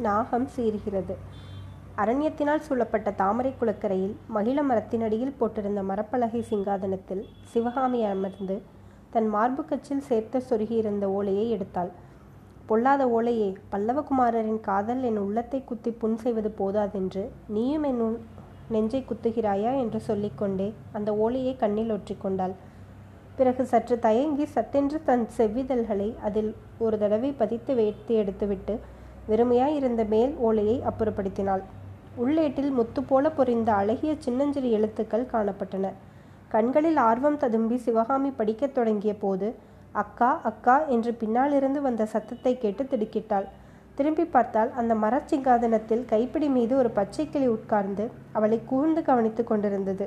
நாகம் சீறுகிறது. அரண்யத்தினால் சூழப்பட்ட தாமரை குளக்கரையில் மகிழ மரத்தினடியில் போட்டிருந்த மரப்பலகை சிங்காதனத்தில் சிவகாமி அமர்ந்து தன் மார்பு கச்சில் சேர்த்த சொருகியிருந்த ஓலையை எடுத்தாள். பொல்லாத ஓலையே பல்லவகுமாரரின் காதல் என் உள்ளத்தை குத்தி புண் செய்வது போதாதென்று நீயும் என் நெஞ்சை குத்துகிறாயா என்று சொல்லிக்கொண்டே அந்த ஓலையை கண்ணில் ஒற்றிக்கொண்டாள் பிறகு சற்று தயங்கி சத்தென்று தன் செவ்விதழ்களை அதில் ஒரு தடவை பதித்து வைத்து எடுத்துவிட்டு வெறுமையாய் இருந்த மேல் ஓலையை அப்புறப்படுத்தினாள். உள்ளேட்டில் முத்து போல பொறிந்த அழகிய சின்னஞ்சிறு எழுத்துக்கள் காணப்பட்டன. கண்களில் ஆர்வம் ததும்பி சிவகாமி படிக்கத் தொடங்கிய போது அக்கா அக்கா என்று பின்னாலிருந்து வந்த சத்தத்தை கேட்டு திடுக்கிட்டாள். திரும்பி பார்த்தால் அந்த மரச்சிங்காதனத்தில் கைப்பிடி மீது ஒரு பச்சை கிளி உட்கார்ந்து அவளை கூர்ந்து கவனித்துக் கொண்டிருந்தது.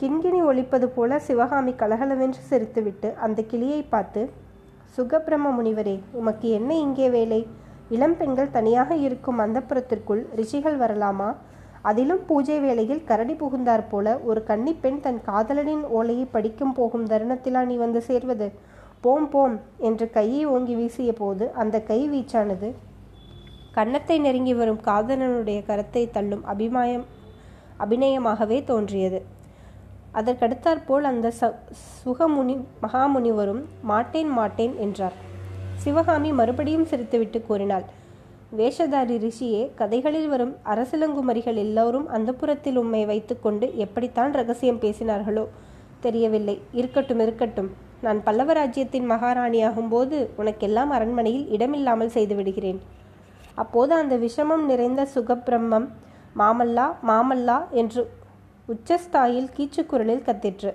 கிண்கிணி ஒழிப்பது போல சிவகாமி கலகலவென்று சிரித்துவிட்டு அந்த கிளியை பார்த்து சுகபிரம முனிவரே உமக்கு என்ன இங்கே வேலை? இளம் பெண்கள் தனியாக இருக்கும் அந்தப்புறத்திற்குள் ரிஷிகள் வரலாமா? அதிலும் பூஜை வேளையில் கரடி புகுந்தார் போல ஒரு கன்னிப்பெண் தன் காதலனின் ஓலையை படிக்கும் போகும் தருணத்திலா நீ வந்து சேர்வது? போம் போம் என்று கையை ஓங்கி வீசிய போது அந்த கை வீச்சானது. கன்னத்தை நெருங்கி வரும் காதலனுடைய கரத்தை தள்ளும் அபிமாயம் அபிநயமாகவே தோன்றியது. அதற்கடுத்தாற்போல் அந்த ச சுகமுனி மகாமுனிவரும் மாட்டேன் மாட்டேன் என்றார். சிவகாமி மறுபடியும் சிரித்துவிட்டு கூறினாள். வேஷதாரி ரிஷியே கதைகளில் வரும் அரசிலங்குமரிகள் எல்லோரும் அந்த புறத்தில் உம்மை வைத்துக்கொண்டு எப்படித்தான் ரகசியம் பேசினார்களோ? தெரியவில்லை. இருக்கட்டும் இருக்கட்டும். நான் பல்லவ ராஜ்யத்தின் மகாராணியாகும் போது உனக்கெல்லாம் அரண்மனையில் இடமில்லாமல் செய்து விடுகிறேன். அப்போது அந்த விஷமம் நிறைந்த சுகப்பிரம்மம் மாமல்லா மாமல்லா என்று உச்சஸ்தாயில் கீச்சுக்குரலில் கத்திற்று.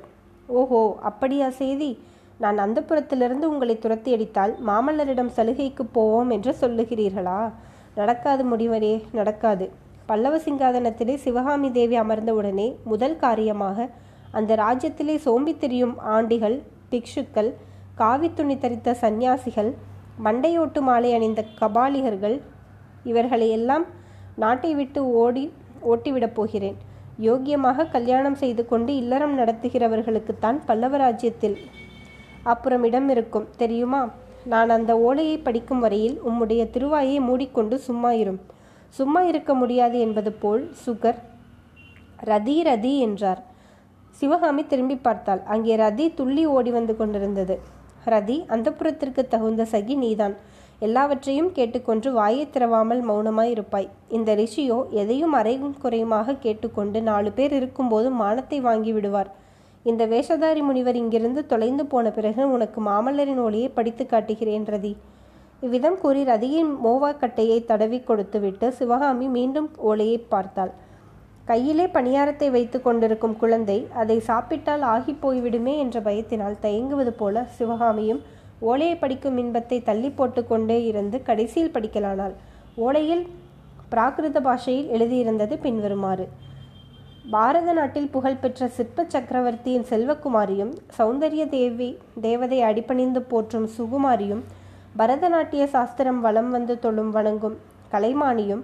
ஓஹோ அப்படியா செய்தி நான் அந்தப்புறத்திலிருந்து உங்களை துரத்தி அடித்தால் மாமல்லரிடம் சலுகைக்கு போவோம் என்று சொல்லுகிறீர்களா? நடக்காது முடிவரே நடக்காது. பல்லவ சிங்காதனத்திலே சிவகாமி தேவி அமர்ந்தவுடனே முதல் காரியமாக அந்த ராஜ்யத்திலே சோம்பி திரியும் ஆண்டிகள் பிக்ஷுக்கள் காவி துணி தரித்த சந்நியாசிகள் மண்டையோட்டு மாலை அணிந்த கபாலிகர்கள் இவர்களை எல்லாம் நாட்டை விட்டு ஓடி ஓட்டிவிடப் போகிறேன். யோக்கியமாக கல்யாணம் செய்து கொண்டு இல்லறம் நடத்துகிறவர்களுக்குத்தான் பல்லவ ராஜ்யத்தில் அப்புறம் இடம் இருக்கும். தெரியுமா? நான் அந்த ஓலையை படிக்கும் வரையில் உம்முடைய திருவாயை மூடிக்கொண்டு சும்மா இரும். சும்மா இருக்க முடியாது என்பது போல் சுகர். ரதி ரதி என்றார். சிவகாமி திரும்பி பார்த்தாள். அங்கே ரதி துள்ளி ஓடி வந்து கொண்டிருந்தது. ரதி அந்தப்புறத்திற்கு தகுந்த சகி நீதான். எல்லாவற்றையும் கேட்டுக்கொண்டு வாயை திறவாமல் மௌனமாய் இருப்பாய். இந்த ரிஷியோ எதையும் அறையும் குறையுமாக கேட்டுக்கொண்டு நாலு பேர் இருக்கும்போது மானத்தை வாங்கி விடுவார். இந்த வேஷதாரி முனிவர் இங்கிருந்து தொலைந்து போன பிறகு உனக்கு மாமல்லரின் ஒளியை படித்து காட்டுகிறேன் ரதி. இவ்விதம் கூறி ரதியின் மோவாக்கட்டையை தடவி கொடுத்துவிட்டு சிவகாமி மீண்டும் ஒளியை பார்த்தாள். கையிலே பணியாரத்தை வைத்து கொண்டிருக்கும் குழந்தை அதை சாப்பிட்டால் ஆகி போய்விடுமே என்ற பயத்தினால் தயங்குவது போல சிவகாமியும் ஓலையை படிக்கும் இன்பத்தை தள்ளி போட்டுக்கொண்டே இருந்து கடைசியில் படிக்கலானாள். ஓலையில் பிராகிருத பாஷையில் எழுதியிருந்தது பின்வருமாறு. பாரத நாட்டில் புகழ்பெற்ற சிற்ப சக்கரவர்த்தியின் செல்வகுமாரியும் சௌந்தரிய தேவி தேவதை அடிபணிந்து போற்றும் சுகுமாரியும் பரதநாட்டிய சாஸ்திரம் வலம் வந்து தொழும் வணங்கும் கலைமானியும்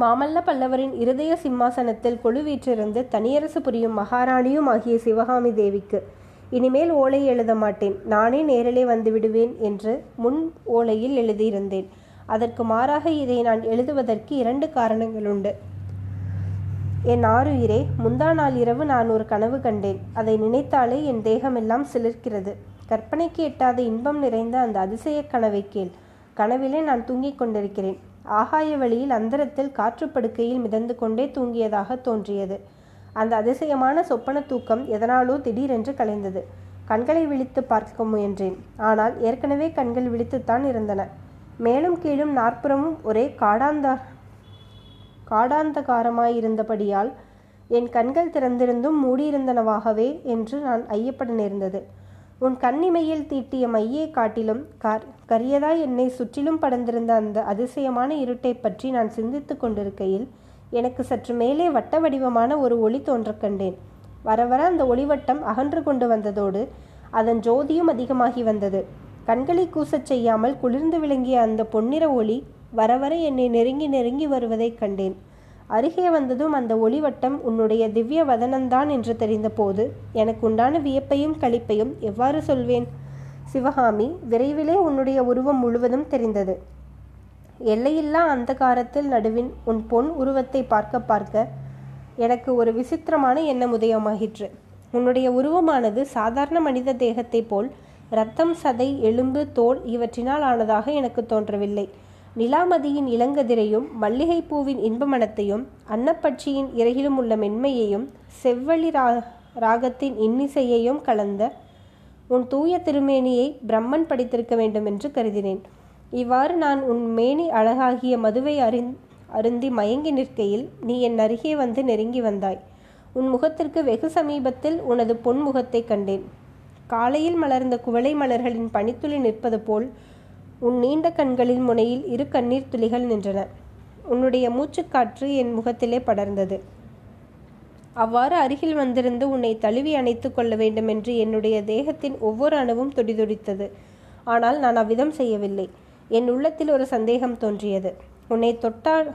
மாமல்ல பல்லவரின் இருதய சிம்மாசனத்தில் கொழுவீற்றிருந்து தனியரசு புரியும் மகாராணியும் ஆகிய சிவகாமி தேவிக்கு இனிமேல் ஓலை எழுத மாட்டேன். நானே நேரிலே வந்து விடுவேன் என்று முன் ஓலையில் எழுதியிருந்தேன். அதற்கு மாறாக இதை நான் எழுதுவதற்கு இரண்டு காரணங்கள் உண்டு என் ஆறுயிரே முந்தா நாள் இரவு நான் ஒரு கனவு கண்டேன். அதை நினைத்தாலே என் தேகமெல்லாம் சிலிர்க்கிறது. கற்பனைக்கு எட்டாத இன்பம் நிறைந்த அந்த அதிசய கனவை கேள். கனவிலே நான் தூங்கிக் கொண்டிருக்கிறேன். ஆகாய வழியில் அந்தரத்தில் காற்று படுக்கையில் மிதந்து கொண்டே தூங்கியதாக தோன்றியது. அந்த அதிசயமான சொப்பன தூக்கம் எதனாலோ திடீரென்று கலைந்தது. கண்களை விழித்து பார்க்க முயன்றேன். ஆனால் ஏற்கனவே கண்கள் விழித்துத்தான் இருந்தன. மேலும் கீழும் நாற்புறமும் ஒரே காடாந்தா காடாந்தகாரமாயிருந்தபடியால் என் கண்கள் திறந்திருந்தும் மூடியிருந்தனவாகவே என்று நான் ஐயப்பட நேர்ந்தது. உன் கண்ணிமையில் தீட்டிய மையை காட்டிலும் கர் கரியதாய் என்னை சுற்றிலும் படர்ந்திருந்த அந்த அதிசயமான இருட்டை பற்றி நான் சிந்தித்து கொண்டிருக்கையில் எனக்கு சற்று மேலே வட்ட வடிவமான ஒரு ஒளி தோன்றக் கண்டேன். வர வர அந்த ஒளிவட்டம் அகன்று கொண்டு வந்ததோடு அதன் ஜோதியும் அதிகமாகி வந்தது. கண்களை கூசச் செய்யாமல் குளிர்ந்து விளங்கிய அந்த பொன்னிற ஒளி வர வர என்னை நெருங்கி நெருங்கி வருவதைக் கண்டேன். அருகே வந்ததும் அந்த ஒளிவட்டம் உன்னுடைய திவ்ய வதனந்தான் என்று தெரிந்தபோது எனக்கு உண்டான வியப்பையும் களிப்பையும் எவ்வாறு சொல்வேன்? சிவகாமி விரைவிலே உன்னுடைய உருவம் முழுவதும் தெரிந்தது. எல்லையில்லா அந்தகாரத்தில் நடுவின் உன் பொன் உருவத்தை பார்க்க பார்க்க எனக்கு ஒரு விசித்திரமான எண்ணம் உதயமாகிற்று. உன்னுடைய உருவமானது சாதாரண மனித தேகத்தைப் போல் இரத்தம் சதை எலும்பு தோல் இவற்றினால் ஆனதாக எனக்கு தோன்றவில்லை. நிலாமதியின் இளங்கதிரையும் மல்லிகைப்பூவின் இன்பமனத்தையும் அன்னப்பட்சியின் இறகிலும் உள்ள மென்மையையும் செவ்வழி ரா ராகத்தின் இன்னிசையையும் கலந்த உன் தூய திருமேனியை பிரம்மன் படித்திருக்க வேண்டும் என்று கருதினேன். இவ்வாறு நான் உன் மேனி அழகாகிய மதுவை அறிந் அருந்தி மயங்கி நிற்கையில் நீ என் அருகே வந்து நெருங்கி வந்தாய். உன் முகத்திற்கு வெகு சமீபத்தில் உனது பொன்முகத்தை கண்டேன். காலையில் மலர்ந்த குவளை மலர்களின் பனித்துளி நிற்பது போல் உன் நீண்ட கண்களின் முனையில் இரு கண்ணீர் துளிகள் நின்றன. உன்னுடைய மூச்சுக்காற்று என் முகத்திலே படர்ந்தது. அவ்வாறு அருகில் வந்திருந்து உன்னை தழுவி அணைத்து கொள்ள வேண்டும் என்று என்னுடைய தேகத்தின் ஒவ்வொரு அணுவும் துடிதுடித்தது. ஆனால் நான் அவ்விதம் செய்யவில்லை. என் உள்ளத்தில் ஒரு சந்தேகம் தோன்றியது. உன்னை தொட்டால்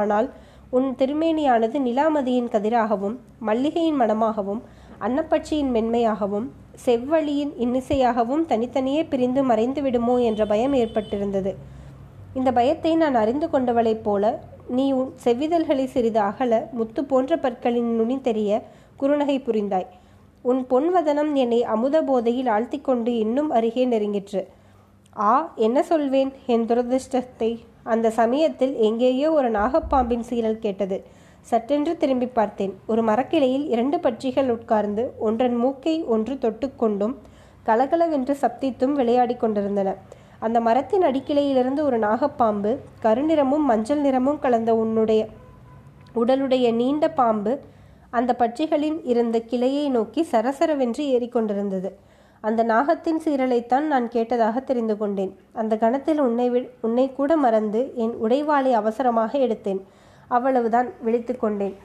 ஆனால் உன் திருமேனியானது நிலாமதியின் கதிராகவும் மல்லிகையின் மனமாகவும் அன்னப்பட்சியின் மென்மையாகவும் செவ்வழியின் இன்னிசையாகவும் தனித்தனியே பிரிந்து மறைந்து விடுமோ என்ற பயம் ஏற்பட்டிருந்தது. இந்த பயத்தை நான் அறிந்து கொண்டவளைப் போல நீ உன் செவ்விதழ்களை சிறிது அகல முத்து போன்ற பற்களின் நுனி தெரிய குறுநகை புரிந்தாய். உன் பொன்வதனம் என்னை அமுத போதையில் ஆழ்த்திக்கொண்டு இன்னும் அருகே நெருங்கிற்று. ஆ என்ன சொல்வேன்? என் துரதிருஷ்டத்தை. அந்த சமயத்தில் எங்கேயோ ஒரு நாகப்பாம்பின் சீரல் கேட்டது. சட்டென்று திரும்பி பார்த்தேன். ஒரு மரக்கிளையில் இரண்டு பட்சிகள் உட்கார்ந்து ஒன்றன் மூக்கை ஒன்று தொட்டுக்கொண்டும் கலகலவென்று சப்தித்தும் விளையாடி கொண்டிருந்தன. அந்த மரத்தின் அடிக்கிளையிலிருந்து ஒரு நாகப்பாம்பு கருநிறமும் மஞ்சள் நிறமும் கலந்த உன்னுடைய உடலுடைய நீண்ட பாம்பு அந்த பட்சிகளின் இருந்த கிளையை நோக்கி சரசரவென்று ஏறிக்கொண்டிருந்தது அந்த நாகத்தின் சீரலைத்தான் நான் கேட்டதாக தெரிந்து கொண்டேன். அந்த கணத்தில் உன்னை உன்னை கூட மறந்து என் உடைவாளை அவசரமாக எடுத்தேன். அவ்வளவுதான் விழித்து கொண்டேன்.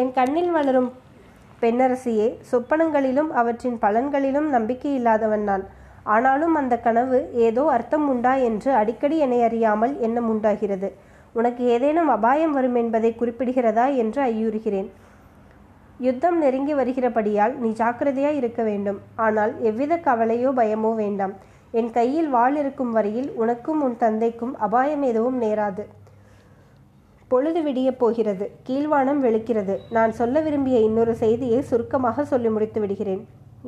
என் கண்ணில் வளரும் பெண்ணரசியே சொப்பனங்களிலும் அவற்றின் பலன்களிலும் நம்பிக்கை இல்லாதவன் நான். ஆனாலும் அந்த கனவு ஏதோ அர்த்தம் உண்டா என்று அடிக்கடி என்னை அறியாமல் எண்ணம் உண்டாகிறது. உனக்கு ஏதேனும் அபாயம் வரும் என்பதை குறிப்பிடுகிறதா என்று ஐயுறுகிறேன். யுத்தம் நெருங்கி வருகிறபடியால் நீ ஜாக்கிரதையாய் இருக்க வேண்டும். ஆனால் எவ்வித கவலையோ பயமோ வேண்டாம். என் கையில் வாழ் இருக்கும் வரையில் உனக்கும் உன் தந்தைக்கும் அபாயம் எதுவும் நேராது. பொழுது விடியப் போகிறது. கீழ்வானம் வெளுக்கிறது. நான் சொல்ல விரும்பிய இன்னொரு செய்தியை சுருக்கமாக சொல்லி முடித்து விடுகிறேன்.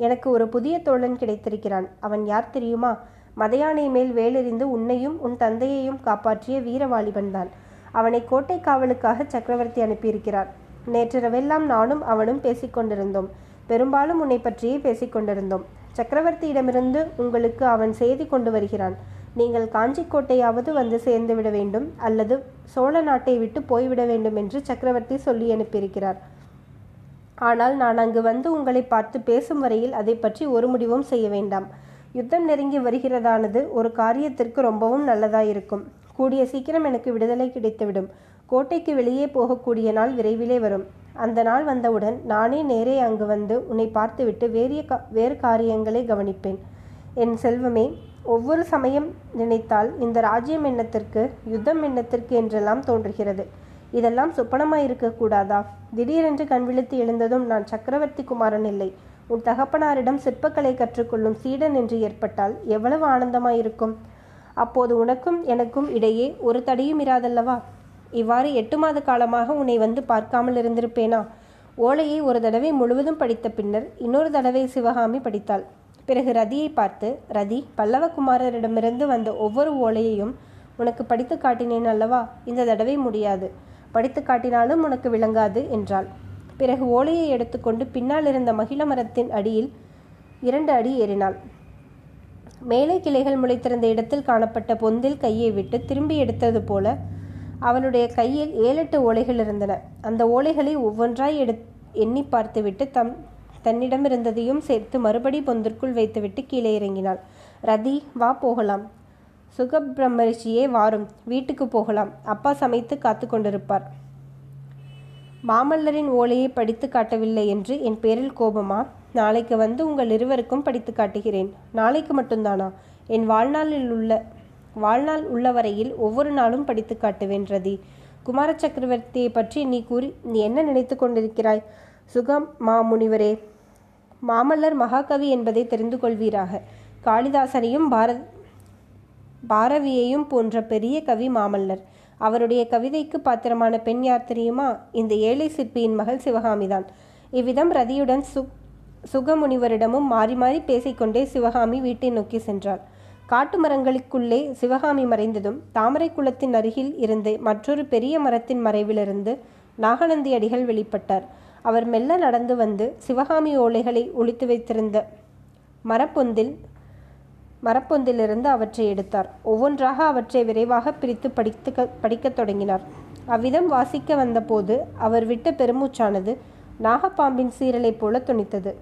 எனக்கு ஒரு புதிய தோழன் கிடைத்திருக்கிறான். அவன் யார் தெரியுமா? மதையானை மேல் வேலெறிந்து உன்னையும் உன் தந்தையையும் காப்பாற்றிய வீரவாலிபன் தான். அவனை கோட்டை காவலுக்காக சக்கரவர்த்தி அனுப்பியிருக்கிறார். நேற்றிரவெல்லாம் நானும் அவனும் பேசிக்கொண்டிருந்தோம். பெரும்பாலும் உன்னை பற்றியே பேசிக்கொண்டிருந்தோம். சக்கரவர்த்தியிடமிருந்து உங்களுக்கு அவன் செய்தி கொண்டு வருகிறான். நீங்கள் காஞ்சிக்கோட்டையாவது வந்து சேர்ந்து விட வேண்டும் அல்லது சோழ நாட்டை விட்டு போய்விட வேண்டும் என்று சக்கரவர்த்தி சொல்லி அனுப்பியிருக்கிறார். ஆனால் நான் அங்கு வந்து உங்களை பார்த்து பேசும் வரையில் அதை பற்றி ஒரு முடிவும் செய்ய வேண்டாம். யுத்தம் நெருங்கி வருகிறதானது ஒரு காரியத்திற்கு ரொம்பவும் நல்லதாயிருக்கும். கூடிய சீக்கிரம் எனக்கு விடுதலை கிடைத்துவிடும். கோட்டைக்கு வெளியே போகக்கூடிய நாள் விரைவிலே வரும். அந்த நாள் வந்தவுடன் நானே நேரே அங்கு வந்து உன்னை பார்த்துவிட்டு வேறிய வேறு காரியங்களை கவனிப்பேன். என் செல்வமே ஒவ்வொரு சமயம் நினைத்தால் இந்த ராஜ்யம் எண்ணத்திற்கு யுத்தம் எண்ணத்திற்கு என்றெல்லாம் தோன்றுகிறது. இதெல்லாம் சொப்பனமாயிருக்க இருக்கக்கூடாதா திடீரென்று கண் விழித்து எழுந்ததும் நான் சக்கரவர்த்தி குமாரன் இல்லை. உன் தகப்பனாரிடம் சிற்பக்கலை கற்றுக்கொள்ளும் சீடன் என்று ஏற்பட்டால் எவ்வளவு ஆனந்தமாயிருக்கும்? அப்போது உனக்கும் எனக்கும் இடையே ஒரு தடையும் இராதல்லவா? இவ்வாறு எட்டு மாத காலமாக உன்னை வந்து பார்க்காமல் இருந்திருப்பேனா? ஓலையை ஒரு தடவை முழுவதும் படித்த பின்னர் இன்னொரு தடவை சிவகாமி படித்தாள். பிறகு ரதியை பார்த்து ரதி பல்லவகுமாரரிடமிருந்து வந்த ஒவ்வொரு ஓலையையும் உனக்கு படித்து காட்டினேன் அல்லவா? இந்த தடவை முடியாது. படித்து காட்டினாலும் உனக்கு விளங்காது என்றாள். பிறகு ஓலையை எடுத்துக்கொண்டு பின்னால் இருந்த மகிழ மரத்தின் அடியில் இரண்டு அடி ஏறினாள். மேலே கிளைகள் முளைத்திருந்த இடத்தில் காணப்பட்ட பொந்தில் கையை விட்டு திரும்பி எடுத்தது போல அவளுடைய கையில் ஏழெட்டு ஓலைகள் இருந்தன. அந்த ஓலைகளை ஒவ்வொன்றாய் எடு எண்ணி பார்த்துவிட்டு தம் தன்னிடம் இருந்ததையும் சேர்த்து மறுபடி பொந்திற்குள் வைத்துவிட்டு கீழே இறங்கினாள். ரதி வா போகலாம். சுகபிரம்மரிஷியே வாரும். வீட்டுக்கு போகலாம். அப்பா சமைத்து காத்து கொண்டிருப்பார். மாமல்லரின் ஓலையை படித்து காட்டவில்லை என்று என் பேரில் கோபமா? நாளைக்கு வந்து உங்கள் இருவருக்கும் படித்து காட்டுகிறேன். நாளைக்கு மட்டும்தானா? என் வாழ்நாளில் உள்ள வாழ்நாள் உள்ள வரையில் ஒவ்வொரு நாளும் படித்து காட்டுவேன் ரதி. குமார சக்கரவர்த்தியை பற்றி நீ கூறி நீ என்ன நினைத்து கொண்டிருக்கிறாய்? சுகம் மா முனிவரே. மாமல்லர் மகாகவி என்பதை தெரிந்து கொள்வீராக. காளிதாசனையும் பாரத் பாரவியையும் போன்ற பெரிய கவி மாமல்லர். அவருடைய கவிதைக்கு பாத்திரமான பெண் யார் தெரியுமா? இந்த ஏழை சிற்பியின் மகள் சிவகாமிதான். இவ்விதம் ரதியுடன் சு சுகமுனிவரிடமும் மாறி மாறி பேசிக்கொண்டே சிவகாமி வீட்டை நோக்கி சென்றாள். காட்டு மரங்களுக்குள்ளே சிவகாமி மறைந்ததும் தாமரை குளத்தின் அருகில் இருந்து மற்றொரு பெரிய மரத்தின் மறைவிலிருந்து நாகநந்தி அடிகள் வெளிப்பட்டார். அவர் மெல்ல நடந்து வந்து சிவகாமி ஓலைகளை ஒழித்து வைத்திருந்த மரப்பொந்தில் மரப்பொந்திலிருந்து அவற்றை எடுத்தார். ஒவ்வொன்றாக அவற்றை விரைவாக பிரித்து படித்து படிக்கத் தொடங்கினார். அவ்விதம் வாசிக்க வந்தபோது அவர் விட்ட பெருமூச்சானது நாகப்பாம்பின் சீரலைப் போல துணித்தது.